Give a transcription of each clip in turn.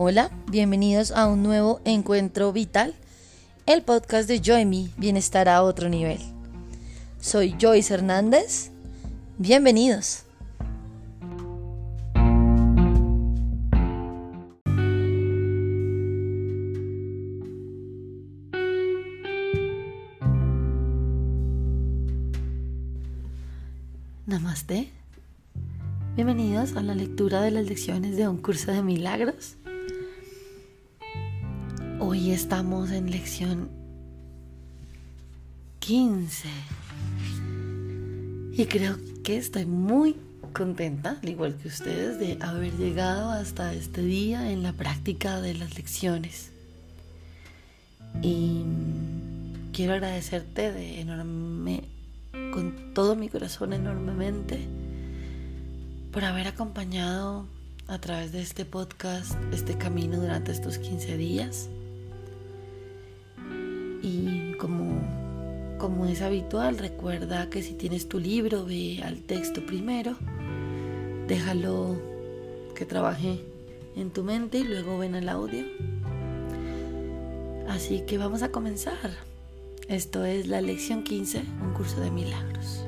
Hola, bienvenidos a un nuevo encuentro vital, el podcast de Joy Bienestar a otro nivel. Soy Joyce Hernández. Bienvenidos. Namaste. Bienvenidos a la lectura de las lecciones de un curso de milagros. Hoy estamos en lección 15 y creo que estoy muy contenta, al igual que ustedes, de haber llegado hasta este día en la práctica de las lecciones. Y quiero agradecerte de enorme, con todo mi corazón enormemente por haber acompañado a través de este podcast este camino durante estos 15 días. Y como, como es habitual, recuerda que si tienes tu libro, ve al texto primero, déjalo que trabaje en tu mente y luego ven al audio. Así que vamos a comenzar. Esto es la lección 15, un curso de milagros.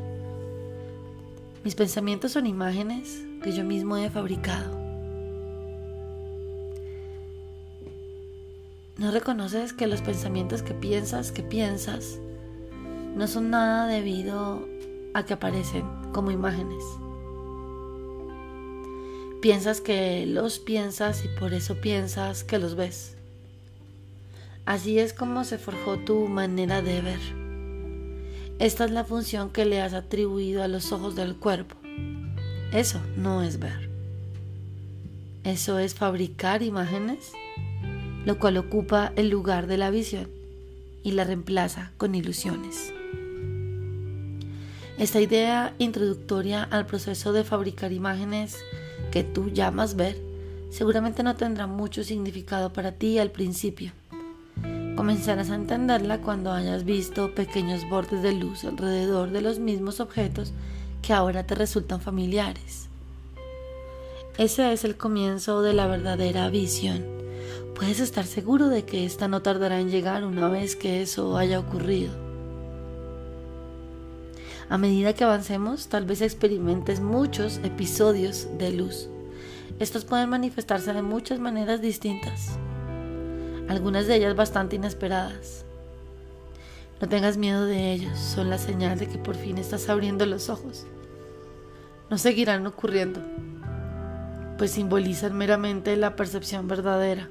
Mis pensamientos son imágenes que yo mismo he fabricado. ¿No reconoces que los pensamientos que piensas, que piensas, no son nada debido a que aparecen como imágenes? Piensas que los piensas y por eso piensas que los ves. Así es como se forjó tu manera de ver. Esta es la función que le has atribuido a los ojos del cuerpo. Eso no es ver. Eso es fabricar imágenes, lo cual ocupa el lugar de la visión y la reemplaza con ilusiones. Esta idea introductoria al proceso de fabricar imágenes que tú llamas ver seguramente no tendrá mucho significado para ti al principio Comenzarás a entenderla cuando hayas visto pequeños bordes de luz alrededor de los mismos objetos que ahora te resultan familiares. Ese es el comienzo de la verdadera visión. Puedes estar seguro de que esta no tardará en llegar una vez que eso haya ocurrido. A medida que avancemos, tal vez experimentes muchos episodios de luz. Estos pueden manifestarse de muchas maneras distintas algunas de ellas bastante inesperadas. No tengas miedo de ellos, son la señal de que por fin estás abriendo los ojos. No seguirán ocurriendo, pues simbolizan meramente la percepción verdadera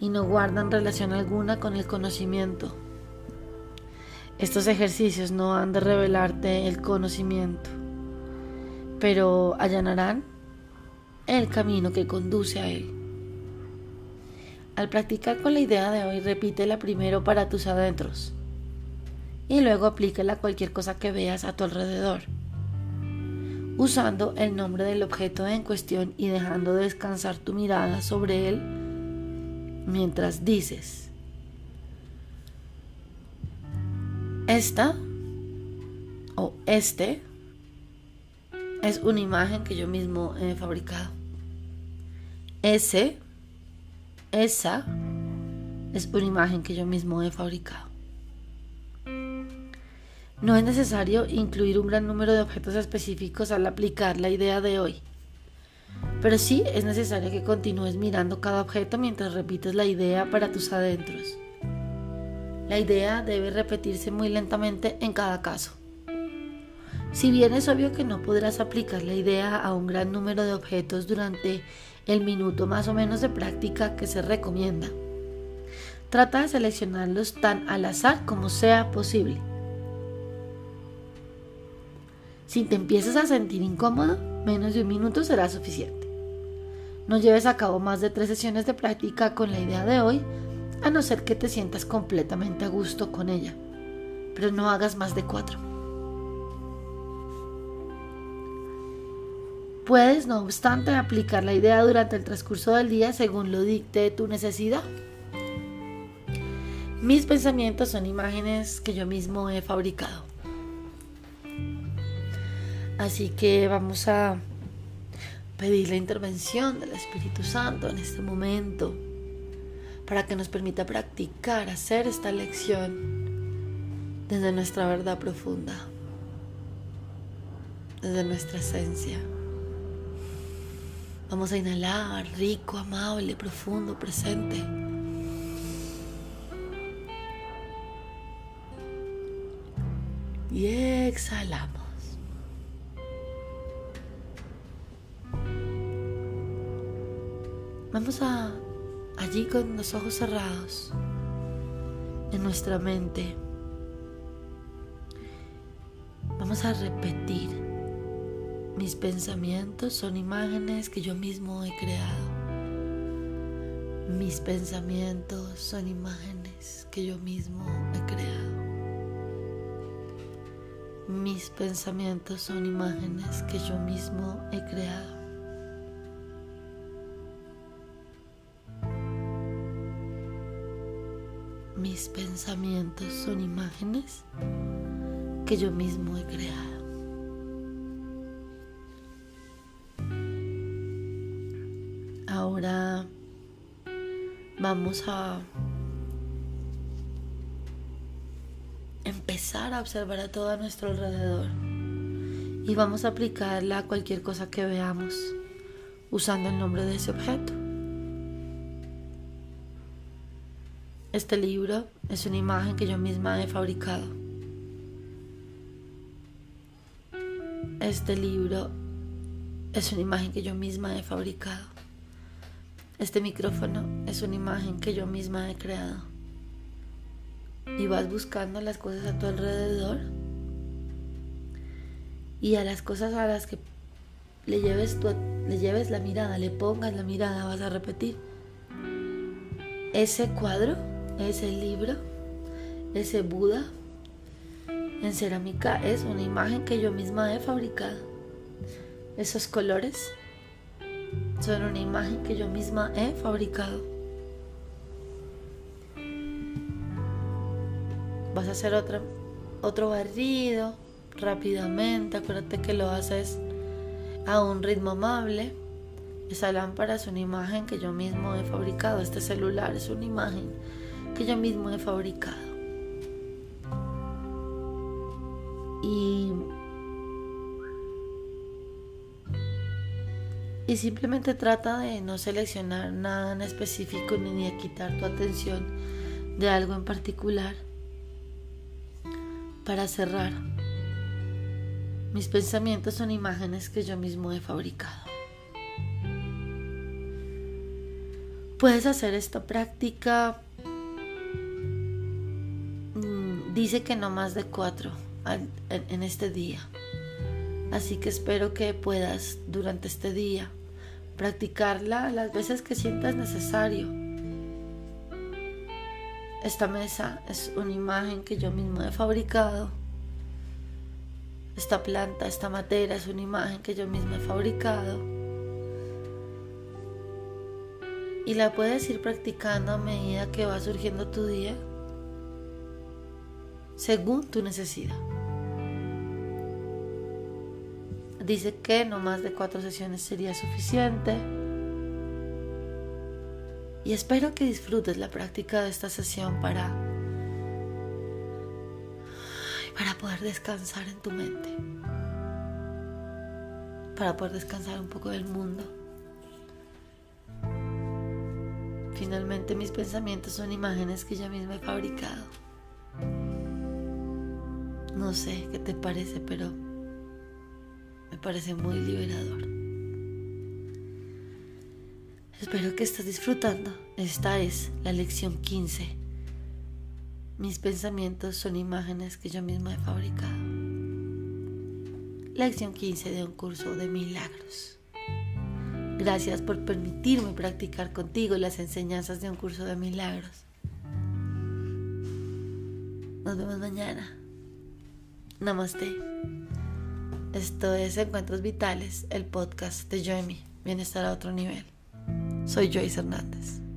y no guardan relación alguna con el conocimiento. Estos ejercicios no han de revelarte el conocimiento, pero allanarán el camino que conduce a él. Al practicar con la idea de hoy, repítela primero para tus adentros y luego aplícala a cualquier cosa que veas a tu alrededor, usando el nombre del objeto en cuestión y dejando descansar tu mirada sobre él mientras dices, esta o este es una imagen que yo mismo he fabricado. Ese esa es una imagen que yo mismo he fabricado. No es necesario incluir un gran número de objetos específicos al aplicar la idea de hoy, pero sí es necesario que continúes mirando cada objeto mientras repites la idea para tus adentros. La idea debe repetirse muy lentamente en cada caso. Si bien es obvio que no podrás aplicar la idea a un gran número de objetos durante el minuto más o menos de práctica que se recomienda. Trata de seleccionarlos tan al azar como sea posible. Si te empiezas a sentir incómodo, menos de un minuto será suficiente. No lleves a cabo más de tres sesiones de práctica con la idea de hoy, a no ser que te sientas completamente a gusto con ella, pero no hagas más de cuatro. Puedes, no obstante, aplicar la idea durante el transcurso del día según lo dicte tu necesidad. Mis pensamientos son imágenes que yo mismo he fabricado. Así que vamos a pedir la intervención del Espíritu Santo en este momento para que nos permita practicar, hacer esta lección desde nuestra verdad profunda, desde nuestra esencia. Vamos a inhalar rico, amable, profundo, presente. Y exhalamos. Vamos a allí con los ojos cerrados en nuestra mente. Vamos a repetir. Mis pensamientos son imágenes que yo mismo he creado. Mis pensamientos son imágenes que yo mismo he creado. Mis pensamientos son imágenes que yo mismo he creado. Mis pensamientos son imágenes que yo mismo he creado. Ahora vamos a empezar a observar a todo a nuestro alrededor y vamos a aplicarla a cualquier cosa que veamos usando el nombre de ese objeto. Este libro es una imagen que yo misma he fabricado. Este libro es una imagen que yo misma he fabricado. Este micrófono es una imagen que yo misma he creado. Y vas buscando las cosas a tu alrededor y a las cosas a las que le lleves, le lleves la mirada, le pongas la mirada, vas a repetir. Ese cuadro ese libro, ese Buda en cerámica es una imagen que yo misma he fabricado. Esos colores son una imagen que yo misma he fabricado. Vas a hacer otra, otro barrido rápidamente. Acuérdate que lo haces a un ritmo amable. Esa lámpara es una imagen que yo mismo he fabricado. Este celular es una imagen que yo mismo he fabricado. Y, y simplemente trata de no seleccionar nada en específico ni de quitar tu atención de algo en particular para cerrar. Mis pensamientos son imágenes que yo mismo he fabricado. Puedes hacer esta práctica Dice que no más de cuatro en este día. Así que espero que puedas durante este día practicarla las veces que sientas necesario. Esta mesa es una imagen que yo mismo he fabricado. Esta planta, esta madera es una imagen que yo mismo he fabricado. Y la puedes ir practicando a medida que va surgiendo tu día según tu necesidad. Dice que no más de cuatro sesiones sería suficiente. Y espero que disfrutes la práctica de esta sesión para, para poder descansar en tu mente. Para poder descansar un poco del mundo. Finalmente mis pensamientos son imágenes que yo misma he fabricado. No sé qué te parece, pero me parece muy liberador. Espero que estés disfrutando. Esta es la lección 15. Mis pensamientos son imágenes que yo misma he fabricado. Lección 15 de un curso de milagros. Gracias por permitirme practicar contigo las enseñanzas de un curso de milagros. Nos vemos mañana. Namaste. Esto es Encuentros Vitales, el podcast de Joy Bienestar a otro nivel. Soy Joyce Hernández.